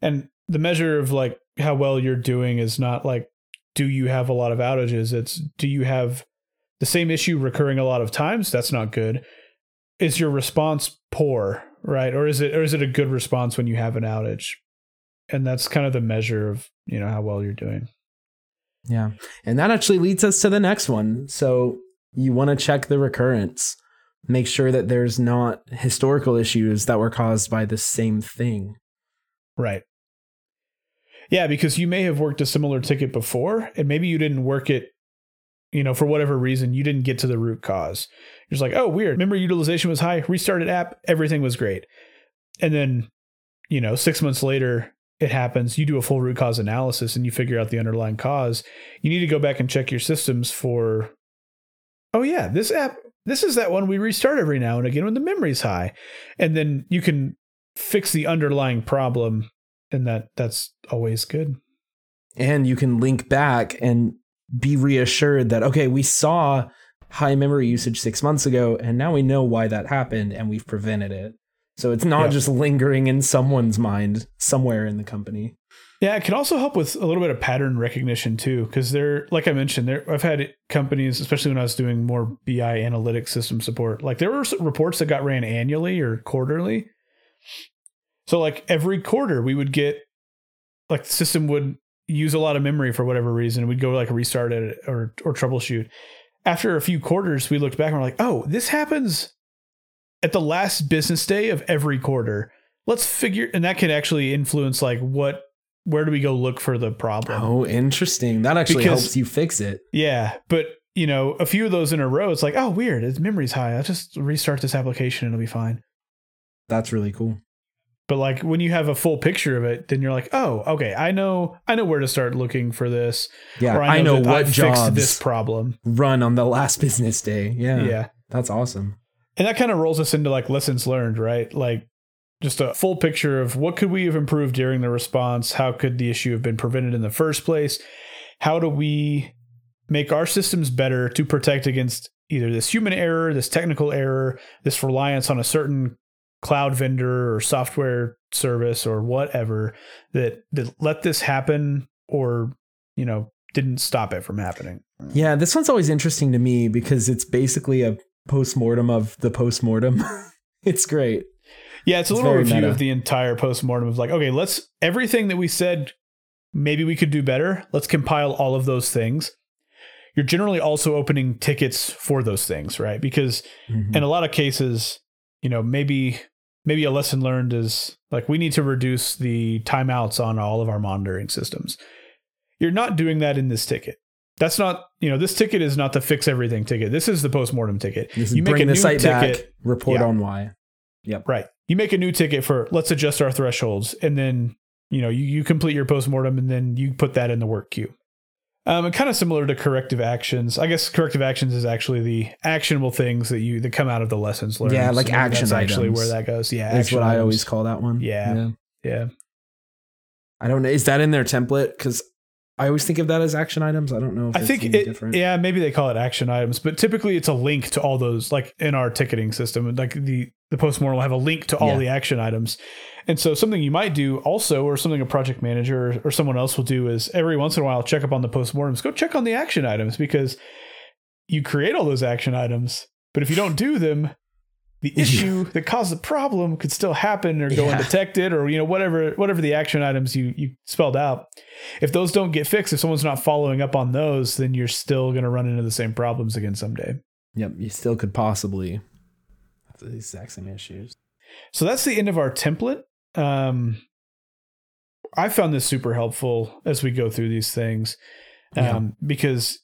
Speaker 1: And the measure of like how well you're doing is not like, do you have a lot of outages? It's do you have the same issue recurring a lot of times? That's not good. Is your response poor, right? Or is it or is it a good response when you have an outage? And that's kind of the measure of, you know, how well you're doing.
Speaker 2: Yeah. And that actually leads us to the next one. So you want to check the recurrence. Make sure that there's not historical issues that were caused by the same thing.
Speaker 1: Right. Yeah, because you may have worked a similar ticket before and maybe you didn't work it, you know, for whatever reason, you didn't get to the root cause. You're just like, oh, weird. Memory utilization was high, restarted app, everything was great. And then, you know, six months later, it happens, you do a full root cause analysis and you figure out the underlying cause, you need to go back and check your systems for oh yeah, this app, this is that one we restart every now and again when the memory's high, and then you can fix the underlying problem, and that that's always good.
Speaker 2: And you can link back and be reassured that okay, we saw high memory usage six months ago, and now we know why that happened, and we've prevented it. So it's not
Speaker 1: Yeah.
Speaker 2: just lingering in someone's mind somewhere in the company.
Speaker 1: Yeah, it can also help with a little bit of pattern recognition too, because they're like I mentioned, there I've had companies, especially when I was doing more BI analytics system support, like there were reports that got ran annually or quarterly. So like every quarter, we would get like the system would use a lot of memory for whatever reason. We'd go like restart it or or troubleshoot. After a few quarters, we looked back and we're like, oh, this happens at the last business day of every quarter. Let's figure, and that can actually influence like what where do we go look for the problem?
Speaker 2: Oh, interesting. That actually
Speaker 1: Because-
Speaker 2: helps you fix it.
Speaker 1: Yeah, but you know, a few of those in a row, it's like, oh, weird, its memory's high. I'll just restart this application and it'll be fine.
Speaker 2: That's really cool.
Speaker 1: But like when you have a full picture of it, then you're like, oh, okay, I know, I know where to start looking for this.
Speaker 2: Yeah, I know,
Speaker 1: that
Speaker 2: what
Speaker 1: I've fixed
Speaker 2: jobs
Speaker 1: this problem.
Speaker 2: run on the last business day. Yeah,
Speaker 1: Yeah.
Speaker 2: that's awesome.
Speaker 1: and that kind of rolls us into like lessons learned, right? Like just a full picture of what could we have improved during the response? How could the issue have been prevented in the first place? How do we make our systems better to protect against either this human error, this technical error, this reliance on a certain cloud vendor or software service or whatever that that let this happen or, you know, didn't stop it from happening.
Speaker 2: Yeah, this one's always interesting to me because it's basically a postmortem of the postmortem. it's great.
Speaker 1: Yeah, it's a
Speaker 2: It's
Speaker 1: little review
Speaker 2: meta.
Speaker 1: of the entire postmortem of like, okay, let's everything that we said maybe we could do better. Let's compile all of those things. You're generally also opening tickets for those things, right? Because
Speaker 2: Mhm.
Speaker 1: in a lot of cases, you know, maybe maybe a lesson learned is like we need to reduce the timeouts on all of our monitoring systems. You're not doing that in this ticket. That's not, you know, this ticket is not the fix everything ticket. This is the postmortem ticket.
Speaker 2: This
Speaker 1: you make
Speaker 2: bring
Speaker 1: a
Speaker 2: the
Speaker 1: new
Speaker 2: site
Speaker 1: ticket.
Speaker 2: back, report
Speaker 1: Yeah.
Speaker 2: on why. Yep.
Speaker 1: Right. You make a new ticket for let's adjust our thresholds, and then you know you, you complete your postmortem, and then you put that in the work queue. Um, and kind of similar to corrective actions. I guess corrective actions is actually the actionable things that you that come out of the lessons learned.
Speaker 2: Yeah, like
Speaker 1: maybe
Speaker 2: action
Speaker 1: That's actually
Speaker 2: items.
Speaker 1: where that goes. Yeah,
Speaker 2: That's what I always call that one.
Speaker 1: Yeah. Yeah.
Speaker 2: I don't know. Is that in their template? Because I always think of that as action items. I don't know if
Speaker 1: I
Speaker 2: it's
Speaker 1: think
Speaker 2: any
Speaker 1: it.
Speaker 2: different.
Speaker 1: Yeah, maybe they call it action items, but typically it's a link to all those. Like in our ticketing system, like the the postmortem will have a link to all
Speaker 2: Yeah.
Speaker 1: the action items. And so something you might do also, or something a project manager or, or someone else will do, is every once in a while check up on the postmortems. Go check on the action items because you create all those action items, but if you don't do them. The issue that caused the problem could still happen or go
Speaker 2: Yeah.
Speaker 1: undetected or you know whatever whatever the action items you you spelled out if those don't get fixed, if someone's not following up on those, then you're still going to run into the same problems again someday.
Speaker 2: Yep. You still could possibly have the exact same issues.
Speaker 1: So that's the end of our template. Um, I found this super helpful as we go through these things
Speaker 2: Yeah.
Speaker 1: um, because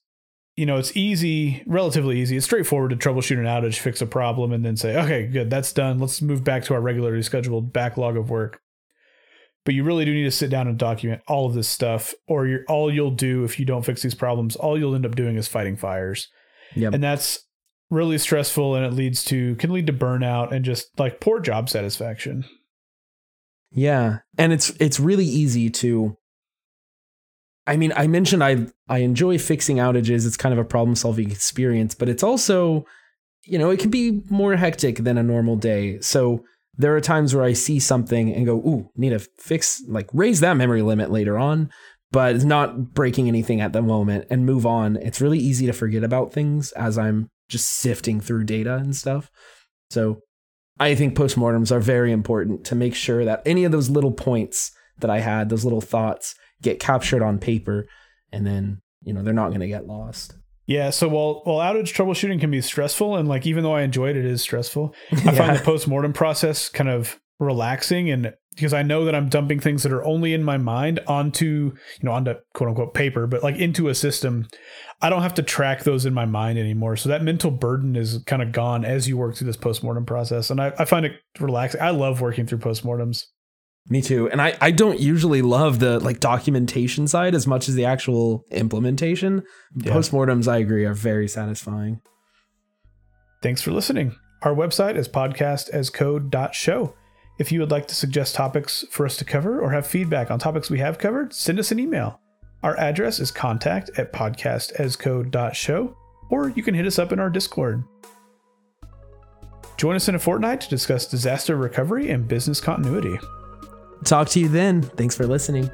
Speaker 1: you know it's easy, relatively easy. It's straightforward to troubleshoot an outage, fix a problem, and then say, okay, good, that's done. Let's move back to our regularly scheduled backlog of work. But you really do need to sit down and document all of this stuff, or you're, all you'll do if you don't fix these problems, all you'll end up doing is fighting fires.
Speaker 2: Yep.
Speaker 1: and that's really stressful and it leads to can lead to burnout and just like poor job satisfaction
Speaker 2: Yeah. And it's it's really easy to I mean, I mentioned I I enjoy fixing outages. It's kind of a problem-solving experience, but it's also you know, it can be more hectic than a normal day. So there are times where I see something and go, "Ooh, need to fix like raise that memory limit later on." But it's not breaking anything at the moment and move on. It's really easy to forget about things as I'm just sifting through data and stuff. So I think postmortems are very important to make sure that any of those little points that I had, those little thoughts, get captured on paper, and then you know they're not going to get lost.
Speaker 1: yeah so while while outage troubleshooting can be stressful and like even though i enjoy it it is stressful i find the post-mortem process kind of relaxing and because i know that i'm dumping things that are only in my mind onto you know onto quote unquote paper but like into a system i don't have to track those in my mind anymore so that mental burden is kind of gone as you work through this post-mortem process and i, I find it relaxing i love working through postmortems
Speaker 2: Me too. And I, I don't usually love the like documentation side as much as the actual implementation.
Speaker 1: Yeah.
Speaker 2: Postmortems, I agree, are very satisfying.
Speaker 1: Thanks for listening. Our website is podcastascode.show. If you would like to suggest topics for us to cover or have feedback on topics we have covered, send us an email. Our address is contact at podcastascode.show, or you can hit us up in our Discord. Join us in a fortnight to discuss disaster recovery and business continuity.
Speaker 2: Talk to you then. Thanks for listening.